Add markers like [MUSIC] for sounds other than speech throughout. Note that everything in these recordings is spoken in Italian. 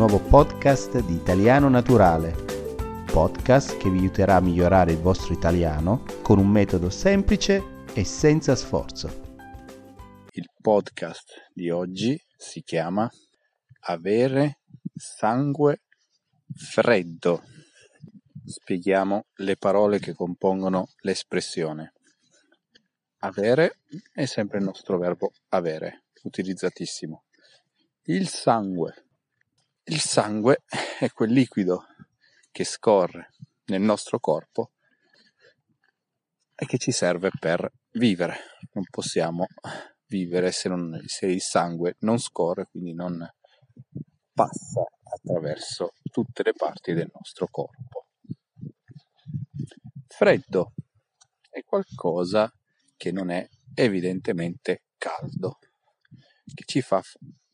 nuovo podcast di Italiano Naturale, podcast che vi aiuterà a migliorare il vostro italiano con un metodo semplice e senza sforzo. Il podcast di oggi si chiama Avere sangue freddo. Spieghiamo le parole che compongono l'espressione. Avere è sempre il nostro verbo avere, utilizzatissimo il sangue. Il sangue è quel liquido che scorre nel nostro corpo e che ci serve per vivere. Non possiamo vivere se, non, se il sangue non scorre, quindi non passa attraverso tutte le parti del nostro corpo. Freddo è qualcosa che non è evidentemente caldo, che ci fa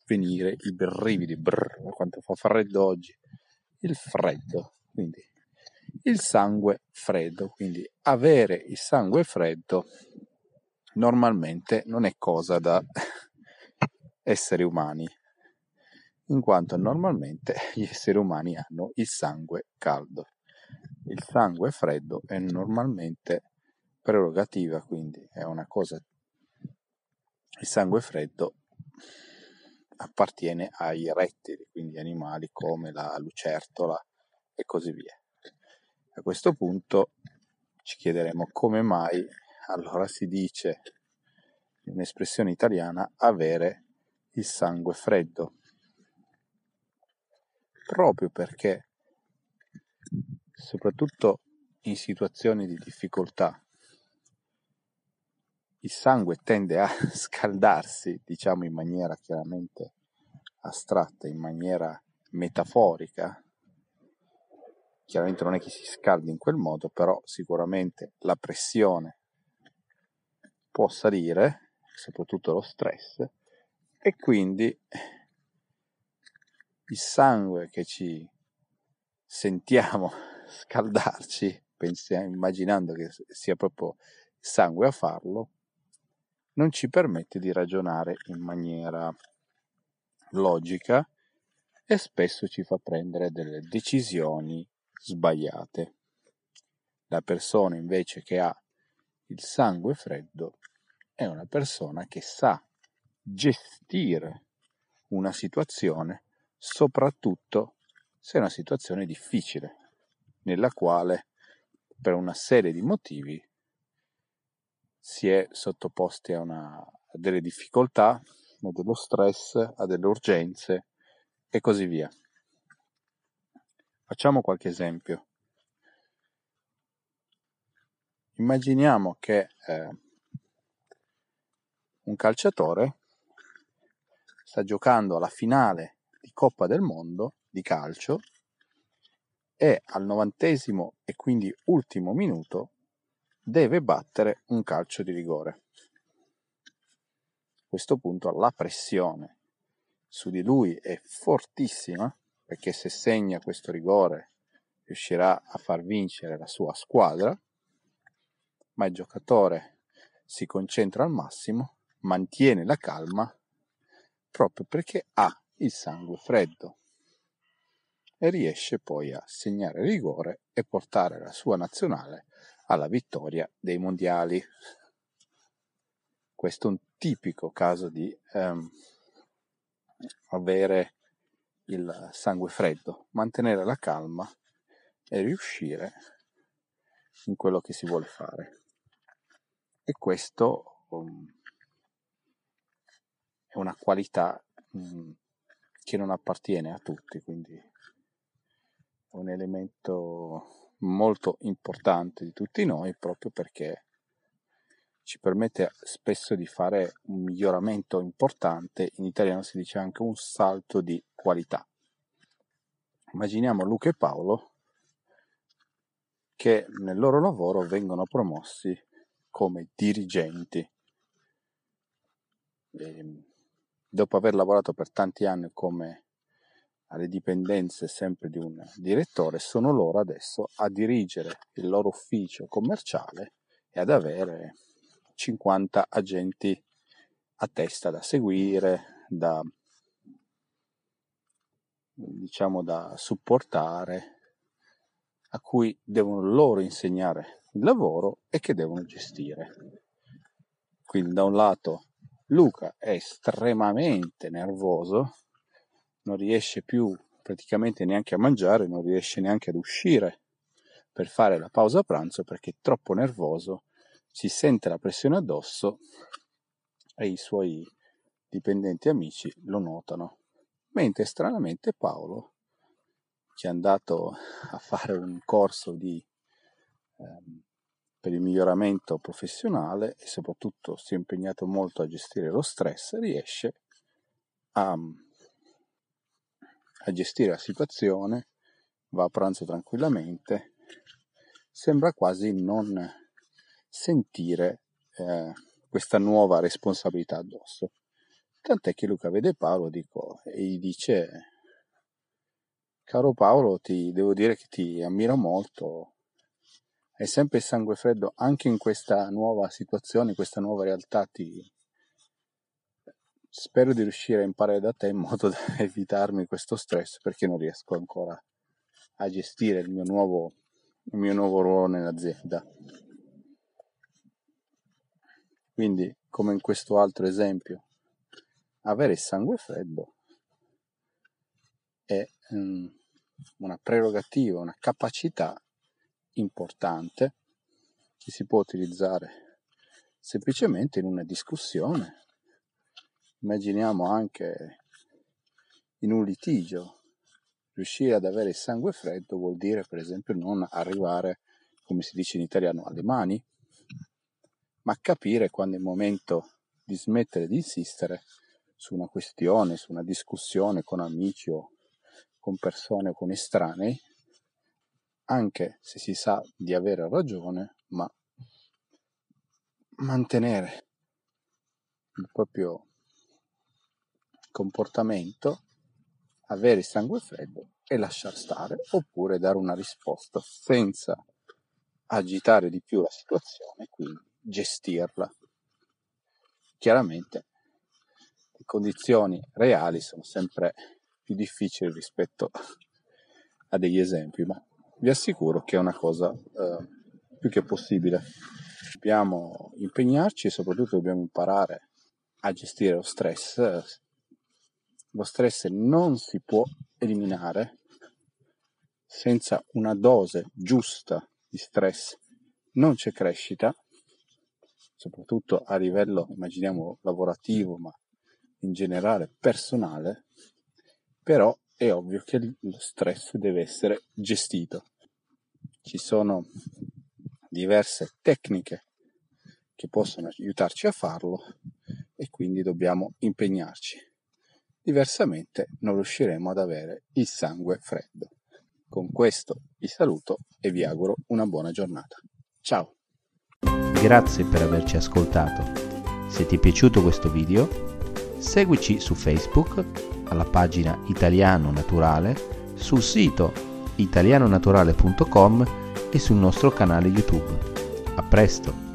venire i brividi, brrr, quanto fa freddo oggi, il freddo, quindi il sangue freddo, quindi avere il sangue freddo normalmente non è cosa da [LAUGHS] esseri umani, in quanto normalmente gli esseri umani hanno il sangue caldo. Il sangue freddo è normalmente prerogativa, quindi è una cosa. Il sangue freddo appartiene ai rettili, quindi animali come la lucertola e così via. A questo punto ci chiederemo come mai allora si dice in un'espressione italiana avere il sangue freddo. Proprio perché, soprattutto in situazioni di difficoltà, il sangue tende a [LAUGHS] scaldarsi, diciamo in maniera chiaramente astratta, in maniera metaforica. Chiaramente non è che si scaldi in quel modo, però sicuramente la pressione può salire, soprattutto lo stress, e quindi il sangue che ci sentiamo [LAUGHS] scaldarci, pensiamo, immaginando che sia proprio sangue a farlo, non ci permette di ragionare in maniera logica e spesso ci fa prendere delle decisioni sbagliate. La persona invece che ha il sangue freddo è una persona che sa gestire una situazione, soprattutto se è una situazione difficile, nella quale per una serie di motivi si è sottoposti a, una, a delle difficoltà, a dello stress, a delle urgenze e così via. Facciamo qualche esempio. Immaginiamo che eh, un calciatore sta giocando alla finale di Coppa del Mondo di calcio e al novantesimo e quindi ultimo minuto deve battere un calcio di rigore. Questo punto la pressione su di lui è fortissima perché se segna questo rigore riuscirà a far vincere la sua squadra, ma il giocatore si concentra al massimo, mantiene la calma proprio perché ha il sangue freddo e riesce poi a segnare rigore e portare la sua nazionale alla vittoria dei mondiali. Questo è un tipico caso di um, avere il sangue freddo, mantenere la calma e riuscire in quello che si vuole fare. E questo um, è una qualità um, che non appartiene a tutti, quindi è un elemento molto importante di tutti noi proprio perché ci permette spesso di fare un miglioramento importante, in italiano si dice anche un salto di qualità. Immaginiamo Luca e Paolo che nel loro lavoro vengono promossi come dirigenti. E dopo aver lavorato per tanti anni come alle dipendenze sempre di un direttore, sono loro adesso a dirigere il loro ufficio commerciale e ad avere 50 agenti a testa da seguire, da diciamo da supportare, a cui devono loro insegnare il lavoro e che devono gestire. Quindi da un lato Luca è estremamente nervoso, non riesce più praticamente neanche a mangiare, non riesce neanche ad uscire per fare la pausa pranzo perché è troppo nervoso, si sente la pressione addosso e i suoi dipendenti amici lo notano. Mentre stranamente Paolo, che è andato a fare un corso di, ehm, per il miglioramento professionale e soprattutto si è impegnato molto a gestire lo stress, riesce a a gestire la situazione, va a pranzo tranquillamente, sembra quasi non sentire eh, questa nuova responsabilità addosso. Tant'è che Luca vede Paolo dico, e gli dice, caro Paolo, ti devo dire che ti ammiro molto, hai sempre sangue freddo anche in questa nuova situazione, in questa nuova realtà, ti, spero di riuscire a imparare da te in modo [LAUGHS] da evitarmi questo stress perché non riesco ancora a gestire il mio nuovo, il mio nuovo ruolo nell'azienda. Quindi, come in questo altro esempio, avere il sangue freddo è um, una prerogativa, una capacità importante che si può utilizzare semplicemente in una discussione. Immaginiamo anche in un litigio, riuscire ad avere il sangue freddo vuol dire per esempio non arrivare, come si dice in italiano, alle mani, ma capire quando è il momento di smettere di insistere su una questione, su una discussione con amici o con persone o con estranei, anche se si sa di avere ragione, ma mantenere il proprio comportamento, avere il sangue freddo e lasciar stare, oppure dare una risposta senza agitare di più la situazione, quindi gestirla. Chiaramente le condizioni reali sono sempre più difficili rispetto a degli esempi, ma vi assicuro che è una cosa eh, più che possibile. Dobbiamo impegnarci e soprattutto dobbiamo imparare a gestire lo stress lo stress non si può eliminare senza una dose giusta di stress. Non c'è crescita, soprattutto a livello, immaginiamo, lavorativo, ma in generale personale, però è ovvio che lo stress deve essere gestito. Ci sono diverse tecniche che possono aiutarci a farlo e quindi dobbiamo impegnarci diversamente non riusciremo ad avere il sangue freddo. Con questo vi saluto e vi auguro una buona giornata. Ciao! Grazie per averci ascoltato. Se ti è piaciuto questo video, seguici su Facebook, alla pagina Italiano Naturale, sul sito italianonaturale.com e sul nostro canale YouTube. A presto!